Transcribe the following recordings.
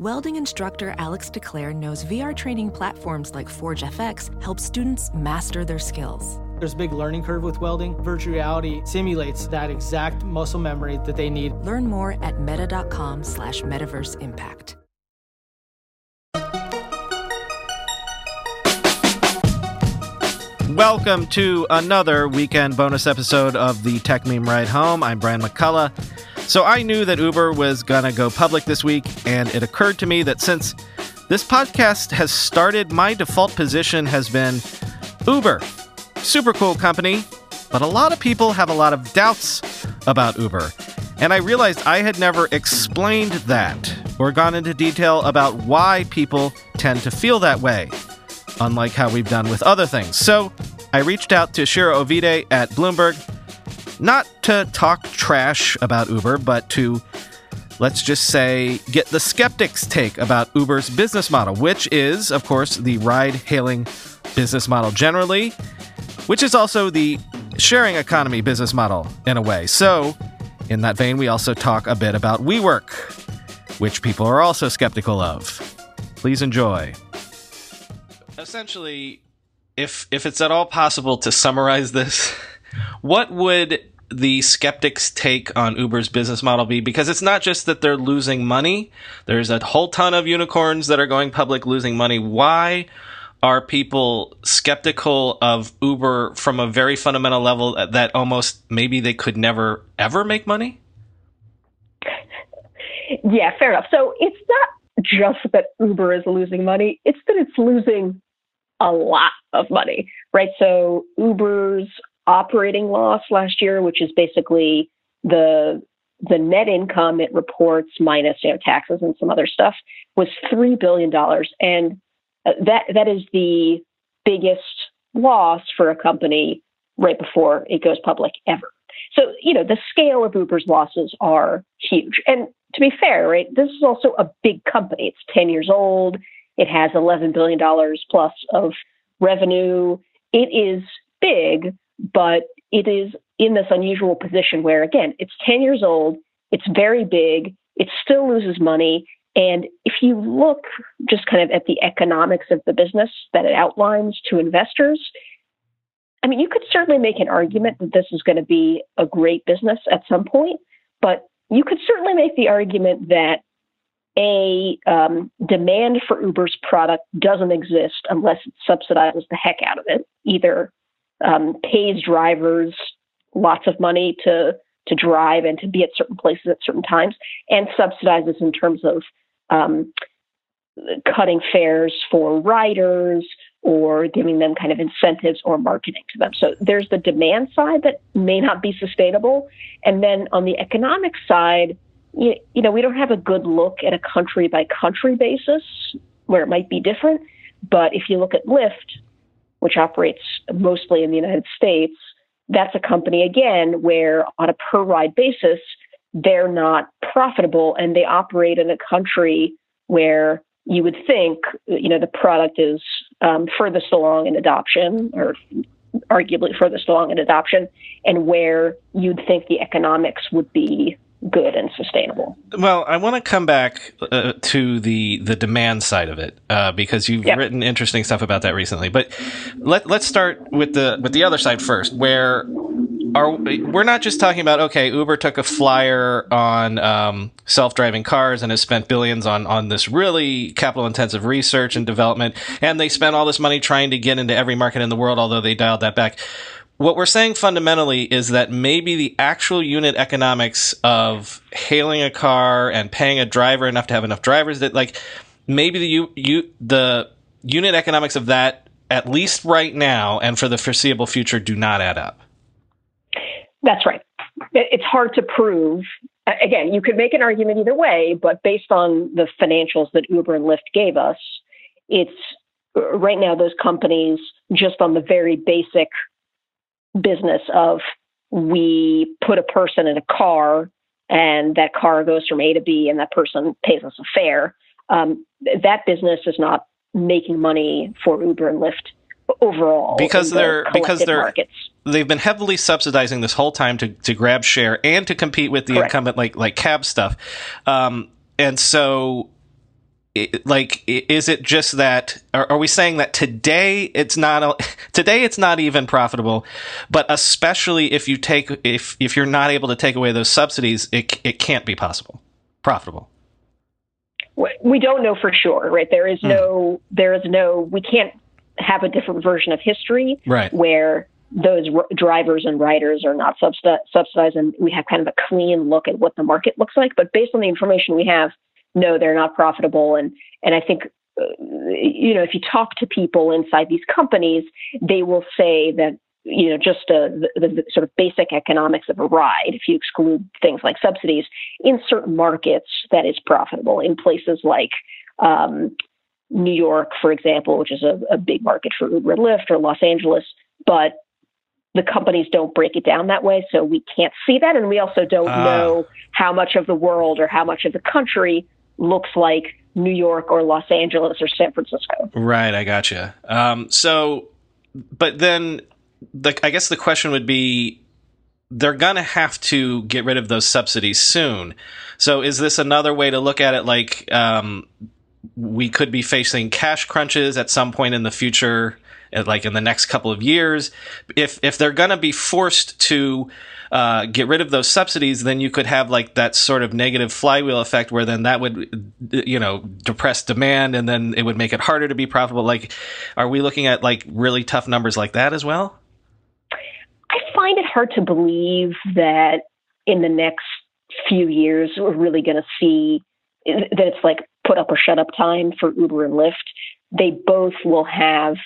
Welding instructor Alex DeClaire knows VR training platforms like Forge FX help students master their skills. There's a big learning curve with welding. Virtual reality simulates that exact muscle memory that they need. Learn more at meta.com slash metaverse impact. Welcome to another weekend bonus episode of the Techmeme Ride Home. I'm Brian McCullough. So I knew that Uber was going to go public this week, and it occurred to me that since this podcast has started, my default position has been Uber. Super cool company, but a lot of people have a lot of doubts about Uber. And I realized I had never explained that or gone into detail about why people tend to feel that way, unlike how we've done with other things. So I reached out to Shira Ovide at Bloomberg not to talk trash about Uber, but to, let's just say, get the skeptics' take about Uber's business model, which is, of course, the ride hailing business model generally, which is also the sharing economy business model in a way. So, in that vein, we also talk a bit about WeWork, which people are also skeptical of. Please enjoy. Essentially, if if it's at all possible to summarize this, what would the skeptics' take on Uber's business model be? Because it's not just that they're losing money. There's a whole ton of unicorns that are going public losing money. Why are people skeptical of Uber from a very fundamental level that almost maybe they could never ever make money? Yeah, fair enough. So it's not just that Uber is losing money, it's that it's losing a lot of money, right? So Uber's operating loss last year, which is basically the the net income it reports minus you know taxes and some other stuff was three billion dollars, and uh, that that is the biggest loss for a company right before it goes public ever. So you know the scale of Uber's losses are huge, and to be fair, right, this is also a big company. It's ten years old. It has eleven billion dollars plus of revenue. It is big, but it is in this unusual position where, again, it's 10 years old, it's very big, it still loses money. And if you look just kind of at the economics of the business that it outlines to investors, I mean, you could certainly make an argument that this is going to be a great business at some point, but you could certainly make the argument that a um, demand for Uber's product doesn't exist unless it subsidizes the heck out of it, either um, pays drivers lots of money to to drive and to be at certain places at certain times, and subsidizes in terms of um, cutting fares for riders or giving them kind of incentives or marketing to them. So there's the demand side that may not be sustainable, and then on the economic side, you, you know, we don't have a good look at a country by country basis where it might be different. But if you look at Lyft, which operates mostly in the United States, that's a company again where on a per ride basis, they're not profitable and they operate in a country where you would think, you know, the product is um, furthest along in adoption or arguably furthest along in adoption and where you'd think the economics would be good and sustainable. Well, I want to come back uh, to the the demand side of it uh, because you've yep. written interesting stuff about that recently. But let let's start with the with the other side first, where are we're not just talking about okay, Uber took a flyer on um, self driving cars and has spent billions on on this really capital intensive research and development, and they spent all this money trying to get into every market in the world, although they dialed that back what we're saying fundamentally is that maybe the actual unit economics of hailing a car and paying a driver enough to have enough drivers that like maybe the you, you the unit economics of that at least right now and for the foreseeable future do not add up. That's right. It's hard to prove. Again, you could make an argument either way, but based on the financials that Uber and Lyft gave us, it's uh, right now those companies just on the very basic business of we put a person in a car and that car goes from A to B and that person pays us a fare. Um, that business is not making money for Uber and Lyft overall because they're the because they're markets. they've been heavily subsidizing this whole time to to grab share and to compete with the Correct. incumbent like like cab stuff um, and so like is it just that are, are, we saying that today it's not today it's not even profitable but especially if you take if if you're not able to take away those subsidies it it can't be possible profitable? We don't know for sure right? There is hmm. no there is no we can't have a different version of history right. where those r- drivers and riders are not subsidized and we have kind of a clean look at what the market looks like. But based on the information we have no, they're not profitable. And and I think you know if you talk to people inside these companies, they will say that you know just uh, the, the, sort of basic economics of a ride, if you exclude things like subsidies, in certain markets that is profitable. In places like um, New York, for example, which is a, a big market for Uber and Lyft, or Los Angeles, but the companies don't break it down that way, so we can't see that, and we also don't uh. know how much of the world or how much of the country looks like New York or Los Angeles or San Francisco. Right, I gotcha. Um, so, but then the, I guess the question would be they're to have to get rid of those subsidies soon. So, is this another way to look at it like um, we could be facing cash crunches at some point in the future? Like in the next couple of years, if if they're going to be forced to uh, get rid of those subsidies, then you could have like that sort of negative flywheel effect where then that would, you know, depress demand and then it would make it harder to be profitable. Like, are we looking at like really tough numbers like that as well? I find it hard to believe that in the next few years we're really going to see that it's like put up or shut up time for Uber and Lyft. They both will have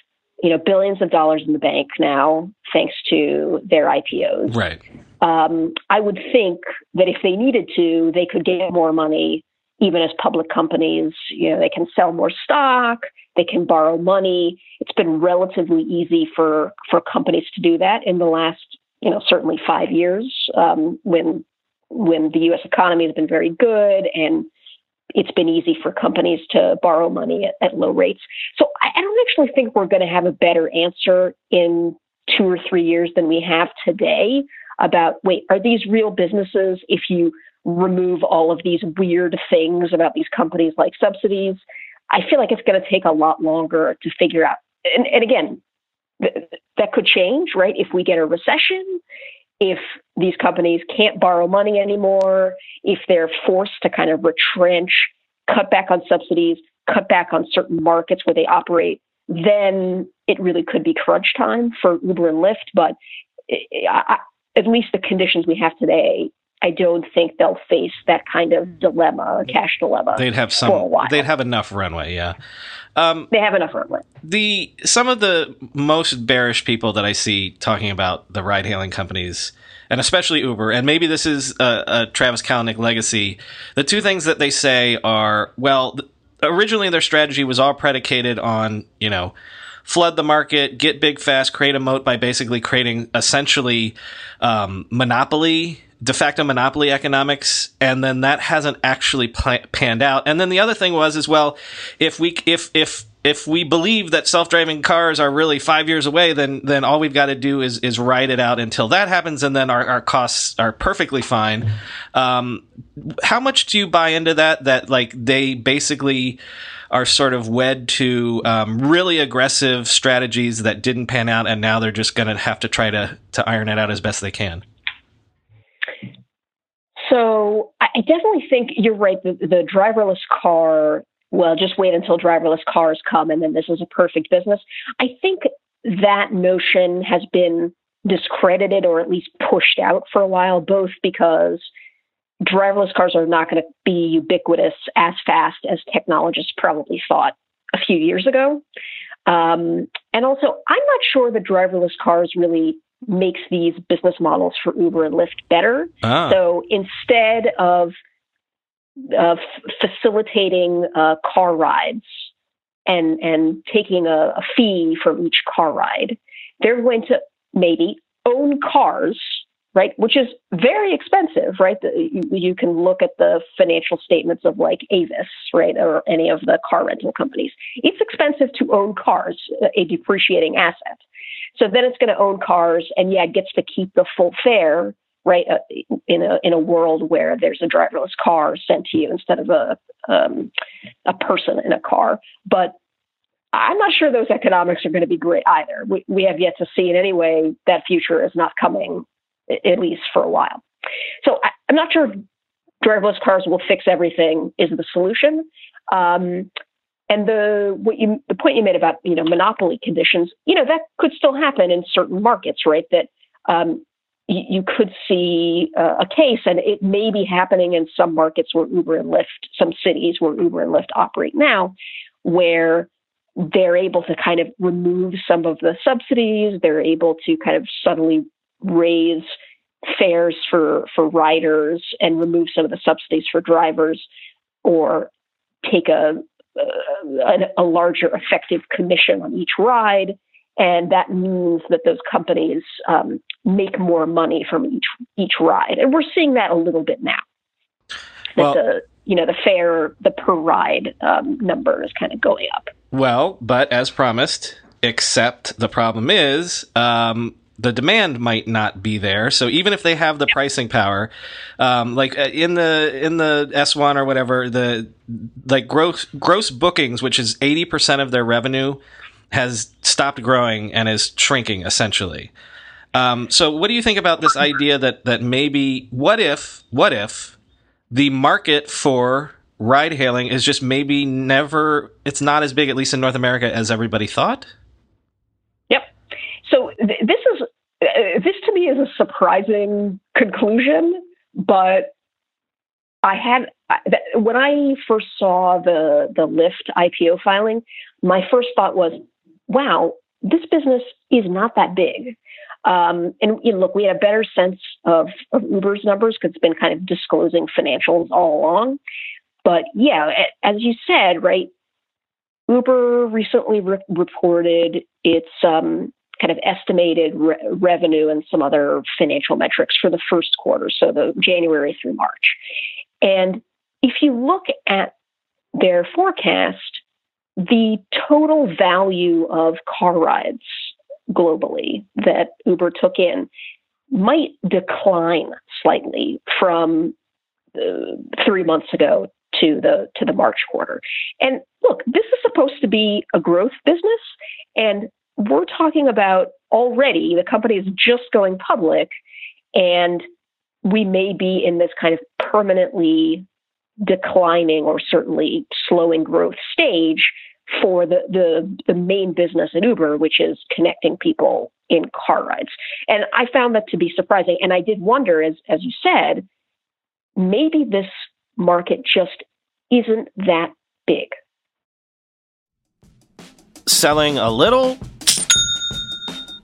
you know billions of dollars in the bank now thanks to their IPOs. Right um, I would think that if they needed to, they could get more money even as public companies. You know, they can sell more stock, they can borrow money. It's been relatively easy for for companies to do that in the last, you know, certainly five years um, when when the U.S. economy has been very good and it's been easy for companies to borrow money at, at low rates. So I, I don't actually think we're going to have a better answer in two or three years than we have today about wait, are these real businesses if you remove all of these weird things about these companies like subsidies? I feel like it's going to take a lot longer to figure out. And, and again, th- that could change, right? If we get a recession, if these companies can't borrow money anymore, if they're forced to kind of retrench, cut back on subsidies, cut back on certain markets where they operate, then it really could be crunch time for Uber and Lyft. But eh, eh, I, at least the conditions we have today, I don't think they'll face that kind of dilemma, cash dilemma. They'd have some. They'd have enough runway. Yeah. Um, they have enough runway. The some of the most bearish people that I see talking about the ride-hailing companies, and especially Uber, and maybe this is a, a Travis Kalanick legacy. The two things that they say are well, originally their strategy was all predicated on you know flood the market, get big fast, create a moat by basically creating essentially um, monopoly de facto monopoly economics and then that hasn't actually panned out and then the other thing was as well if we if if if we believe that self-driving cars are really five years away, then then all we've got to do is is ride it out until that happens, and then our, our costs are perfectly fine. Um, how much do you buy into that? That like they basically are sort of wed to um, really aggressive strategies that didn't pan out, and now they're just going to have to try to to iron it out as best they can. So I definitely think you're right. The, the driverless car. Well, just wait until driverless cars come, and then this is a perfect business. I think that notion has been discredited or at least pushed out for a while, both because driverless cars are not going to be ubiquitous as fast as technologists probably thought a few years ago. Um, and also, I'm not sure that driverless cars really makes these business models for Uber and Lyft better. Ah. So instead of of facilitating uh, car rides and and taking a, a fee from each car ride, they're going to maybe own cars right? Which is very expensive, right? You, you, can look at the financial statements of like Avis, right, or any of the car rental companies. It's expensive to own cars, a depreciating asset. So then it's going to own cars, and yeah, it gets to keep the full fare, right? Uh, in a in a world where there's a driverless car sent to you instead of a um, a person in a car. But I'm not sure those economics are going to be great either. We, we have yet to see in any way that future is not coming, at least for a while. So I, am not sure driverless cars will fix everything is the solution. Um, and the what you the point you made about you know monopoly conditions, you know that could still happen in certain markets, right? That um, you, could see uh, a case, and it may be happening in some markets where Uber and Lyft, some cities where Uber and Lyft operate now, where they're able to kind of remove some of the subsidies. They're able to kind of suddenly raise fares for for riders and remove some of the subsidies for drivers, or take a a, a larger effective commission on each ride. And that means that those companies um, make more money from each each ride, and we're seeing that a little bit now. That well, the you know the fare, the per ride um, number is kind of going up. Well, but as promised, except the problem is um, the demand might not be there. So even if they have the pricing power, um, like uh, in the in the S one or whatever, the like gross gross bookings, which is eighty percent of their revenue, has stopped growing and is shrinking essentially. Um, so what do you think about this idea that that maybe what if what if the market for ride hailing is just maybe never it's not as big at least in North America as everybody thought? Yep. So th- this is this to me is a surprising conclusion, but I had when I first saw the the Lyft IPO filing, my first thought was, "Wow, this business is not that big." Um, and you know, look, we had a better sense of, of Uber's numbers because it's been kind of disclosing financials all along. But yeah, as you said, right, Uber recently re- reported its um, kind of estimated re- revenue and some other financial metrics for the first quarter, so the January through March. And if you look at their forecast, the total value of car rides globally that Uber took in might decline slightly from uh, three months ago to the to the March quarter. And look, this is supposed to be a growth business, and we're talking about already the company is just going public and we may be in this kind of permanently declining or certainly slowing growth stage for the, the, the main business at Uber, which is connecting people in car rides. And I found that to be surprising. And I did wonder, as, as you said, maybe this market just isn't that big. Selling a little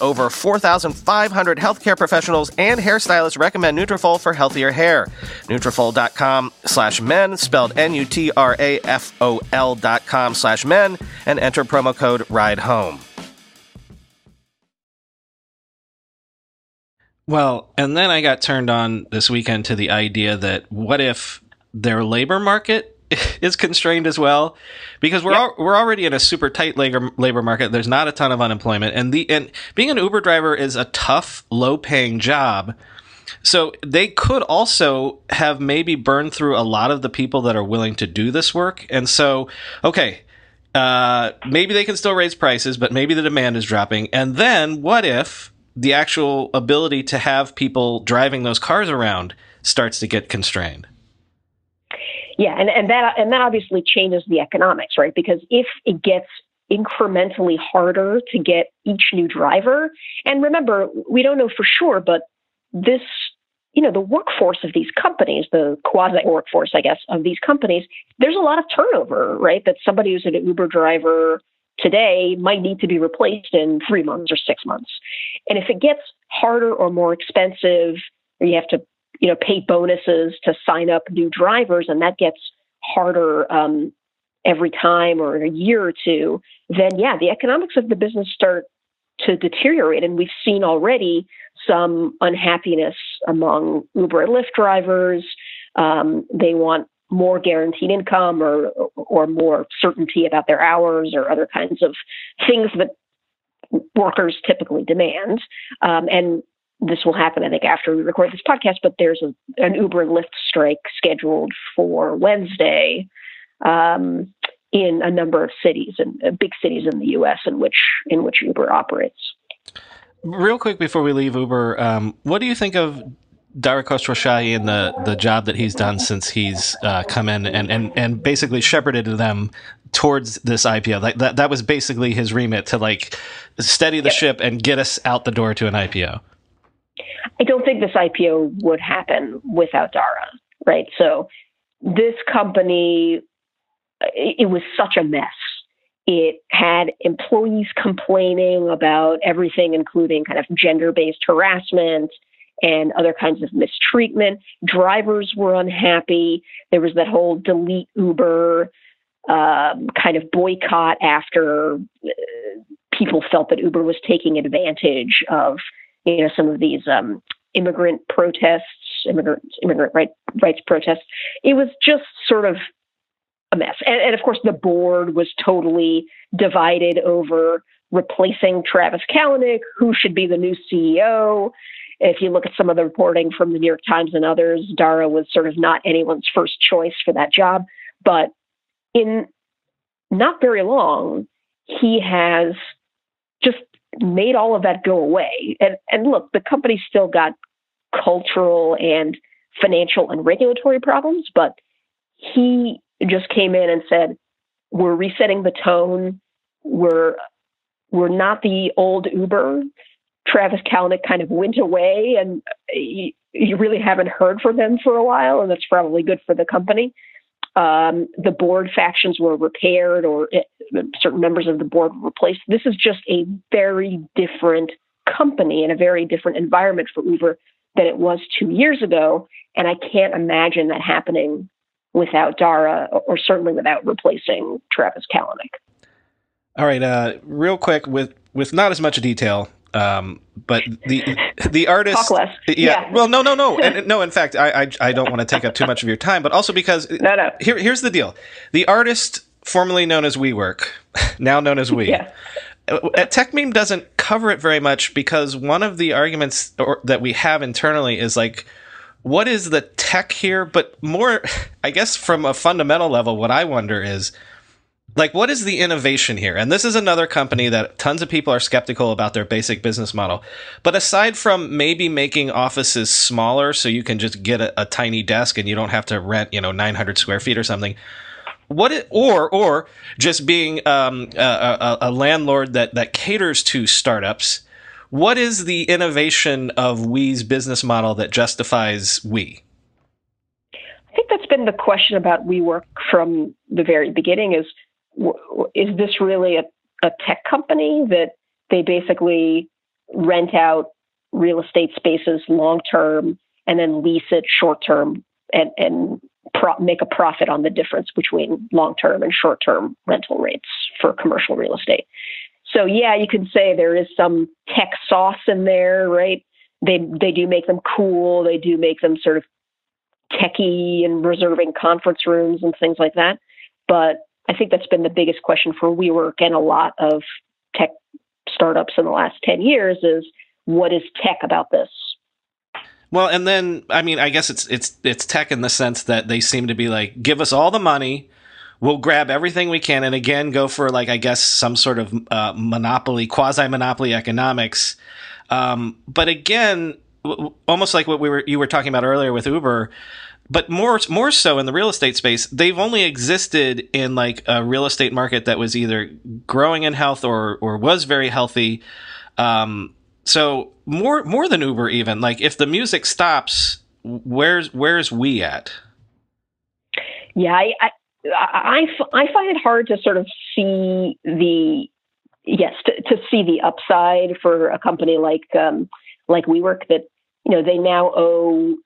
over 4,500 healthcare professionals and hairstylists recommend Nutrafol for healthier hair. Nutrafol.com slash men, spelled N-U-T-R-A-F-O-L dot com slash men, and enter promo code RIDE HOME. Well, and then I got turned on this weekend to the idea that what if their labor market is constrained as well because we're yep. al- we're already in a super tight labor labor market. There's not a ton of unemployment, and the and being an Uber driver is a tough, low paying job. So they could also have maybe burned through a lot of the people that are willing to do this work, and so okay. Uh, maybe they can still raise prices, but maybe the demand is dropping. And then what if the actual ability to have people driving those cars around starts to get constrained. Yeah, and, and that and that obviously changes the economics, right? Because if it gets incrementally harder to get each new driver, and remember, we don't know for sure, but this, you know, the workforce of these companies, the quasi workforce, I guess, of these companies, there's a lot of turnover, right? That somebody who's an Uber driver today might need to be replaced in three months or six months. And if it gets harder or more expensive, or you have to, you know, pay bonuses to sign up new drivers, and that gets harder um, every time or a year or two, then yeah, the economics of the business start to deteriorate. And we've seen already some unhappiness among Uber and Lyft drivers. Um, they want more guaranteed income or or more certainty about their hours or other kinds of things that workers typically demand. Um, and this will happen, I think, after we record this podcast. But there's a, an Uber and Lyft strike scheduled for Wednesday um, in a number of cities and uh, big cities in the U.S. in which in which Uber operates. Real quick before we leave Uber, um, what do you think of Dara Khosrowshahi and the the job that he's done since he's uh, come in and, and and basically shepherded them towards this IPO. Like that that was basically his remit to like steady the yep. ship and get us out the door to an IPO. I don't think this IPO would happen without Dara, right? So this company it was such a mess. It had employees complaining about everything, including kind of gender based harassment and other kinds of mistreatment. Drivers were unhappy. There was that whole delete Uber um, kind of boycott after uh, people felt that Uber was taking advantage of you know some of these um, immigrant protests, immigrant immigrant right, rights protests. It was just sort of a mess, and, and of course the board was totally divided over replacing Travis Kalanick, who should be the new CEO. If you look at some of the reporting from the New York Times and others, Dara was sort of not anyone's first choice for that job. But in not very long, he has just made all of that go away. And, and look, the company still got cultural and financial and regulatory problems, but he just came in and said, "We're resetting the tone. We're we're not the old Uber Travis Kalanick kind of went away, and you, you, really haven't heard from him for a while, and that's probably good for the company. Um, the board factions were repaired, or it, certain members of the board were replaced. This is just a very different company and a very different environment for Uber than it was two years ago, and I can't imagine that happening without Dara, or certainly without replacing Travis Kalanick. All right, uh, real quick with with not as much detail um, but the the artist, yeah, yeah, Well, no, no, no, and, no. In fact, I, I, I don't want to take up too much of your time, but also because no, no. Here, here's the deal: the artist, formerly known as WeWork, now known as We, yeah. Uh, doesn't cover it very much because one of the arguments or, that we have internally is like, what is the tech here? But more, I guess, from a fundamental level, what I wonder is like what is the innovation here and this is another company that tons of people are skeptical about their basic business model but aside from maybe making offices smaller so you can just get a, a tiny desk and you don't have to rent you know 900 square feet or something what it, or or just being um, a, a, a landlord that that caters to startups what is the innovation of We's business model that justifies We? I think that's been the question about WeWork from the very beginning is is this really a, a tech company that they basically rent out real estate spaces long term and then lease it short term and, and pro- make a profit on the difference between long term and short term rental rates for commercial real estate. So yeah, you could say there is some tech sauce in there, right? They they do make them cool. They do make them sort of techy and reserving conference rooms and things like that. But I think that's been the biggest question for WeWork and a lot of tech startups in the last 10 years is what is tech about this? Well, and then I mean, I guess it's it's it's tech in the sense that they seem to be like, give us all the money, we'll grab everything we can, and again go for like I guess some sort of uh, monopoly, quasi monopoly economics. Um, but again, w- almost like what we were you were talking about earlier with Uber, but more more so in the real estate space, they've only existed in like a real estate market that was either growing in health or or was very healthy. Um, so more more than Uber, even like if the music stops, where's where's we at? Yeah, I, I I, I find it hard to sort of see the yes to, to see the upside for a company like um, like WeWork that you know they now owe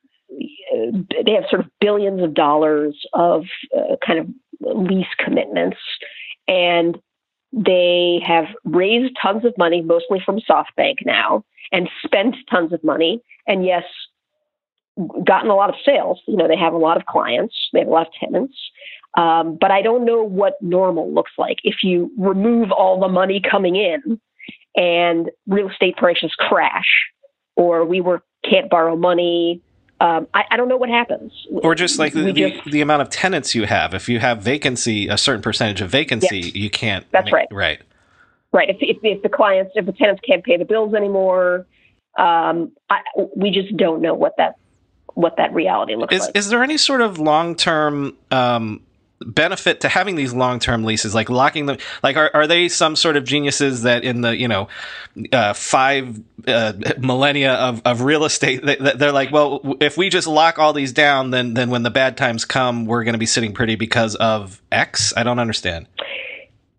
they have sort of billions of dollars of uh, kind of lease commitments, and they have raised tons of money, mostly from SoftBank now, and spent tons of money. And yes, gotten a lot of sales. You know, they have a lot of clients, they have a lot of tenants. Um, but I don't know what normal looks like. If you remove all the money coming in and real estate prices crash, or we were can't borrow money, um, I, I, don't know what happens. Or just like the, just, the, amount of tenants you have. If you have vacancy, a certain percentage of vacancy, yes, you can't. That's make, right. Right. Right. If, if, if, the clients, if the tenants can't pay the bills anymore, um, I, we just don't know what that what that reality looks is, like. Is there any sort of long term um, benefit to having these long-term leases like locking them like are, are they some sort of geniuses that in the you know uh, five uh, millennia of, of real estate they, they're like well if we just lock all these down then then when the bad times come we're going to be sitting pretty because of x? I don't understand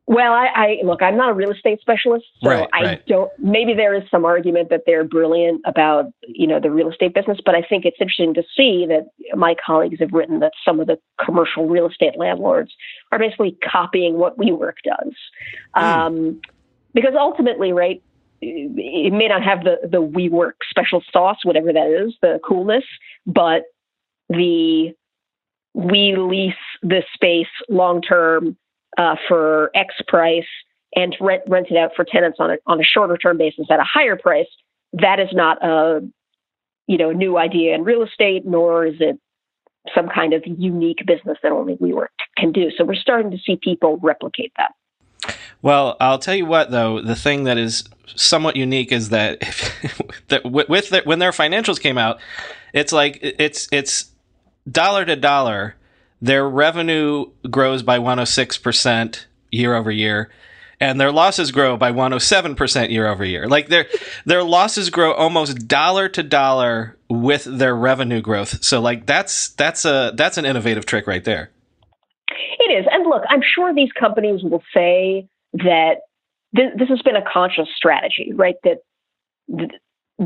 well, I, I, look. I'm not a real estate specialist, so right, I right. don't. Maybe there is some argument that they're brilliant about you know the real estate business, but I think it's interesting to see that my colleagues have written that some of the commercial real estate landlords are basically copying what WeWork does, mm. um, because ultimately, right, it may not have the the WeWork special sauce, whatever that is, the coolness, but the we lease this space long term uh, for X price and rent, rent it out for tenants on a, on a shorter term basis at a higher price, that is not a you know new idea in real estate, nor is it some kind of unique business that only WeWork can do. So we're starting to see people replicate that. Well, I'll tell you what, though, the thing that is somewhat unique is that, if, that with the, when their financials came out, it's like it's it's dollar to dollar their revenue grows by 106% year over year and their losses grow by 107% year over year. Like their their losses grow almost dollar to dollar with their revenue growth. So like that's that's a that's an innovative trick right there. It is. And look, I'm sure these companies will say that th- this has been a conscious strategy, right? That th-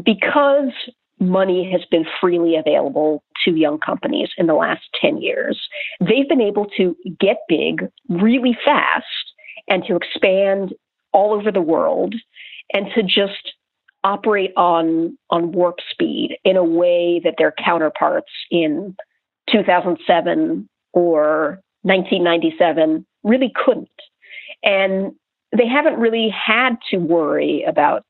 because money has been freely available to young companies in the last 10 years. They've been able to get big really fast and to expand all over the world and to just operate on on warp speed in a way that their counterparts in 2007 or 1997 really couldn't. And they haven't really had to worry about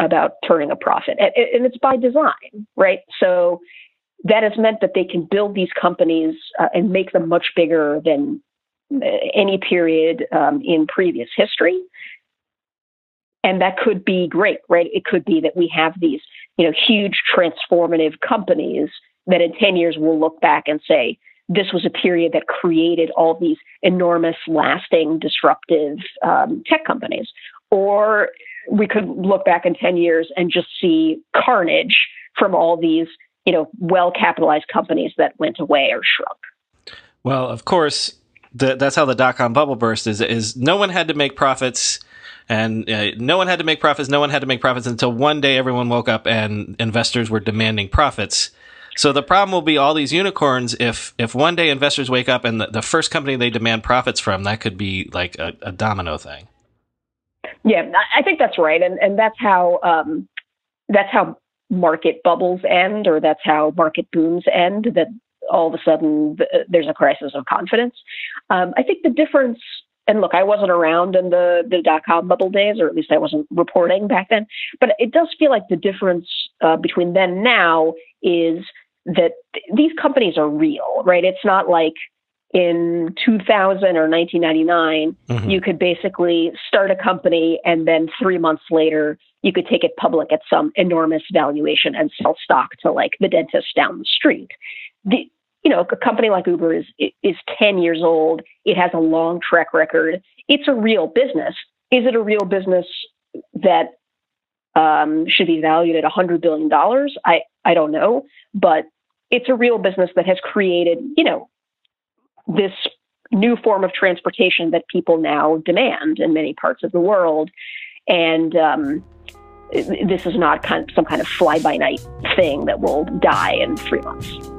about turning a profit. And, it's by design, right? So that has meant that they can build these companies uh, and make them much bigger than uh, any period um, in previous history. And that could be great, right? It could be that we have these, you know, huge transformative companies that in 10 years we'll look back and say, this was a period that created all these enormous, lasting, disruptive um, tech companies. Or we could look back in 10 years and just see carnage from all these, you know, well capitalized companies that went away or shrunk. Well, of course, the, that's how the dot com bubble burst is, is no one had to make profits and uh, no one had to make profits. No one had to make profits until one day everyone woke up and investors were demanding profits. So the problem will be all these unicorns. If if one day investors wake up and the, the first company they demand profits from, that could be like a, a domino thing. Yeah, I think that's right, and and that's how um, that's how market bubbles end, or that's how market booms end. That all of a sudden there's a crisis of confidence. Um, I think the difference and look, I wasn't around in the the dot com bubble days, or at least I wasn't reporting back then. But it does feel like the difference uh, between then and now is that th- these companies are real, right? It's not like in 2000 or 1999, mm-hmm. you could basically start a company and then three months later, you could take it public at some enormous valuation and sell stock to like the dentist down the street. The, you know, a company like Uber is is 10 years old. It has a long track record. It's a real business. Is it a real business that um, should be valued at $100 billion? I, I don't know. But it's a real business that has created, you know, this new form of transportation that people now demand in many parts of the world. And um, this is not kind of some kind of fly by night thing that will die in three months.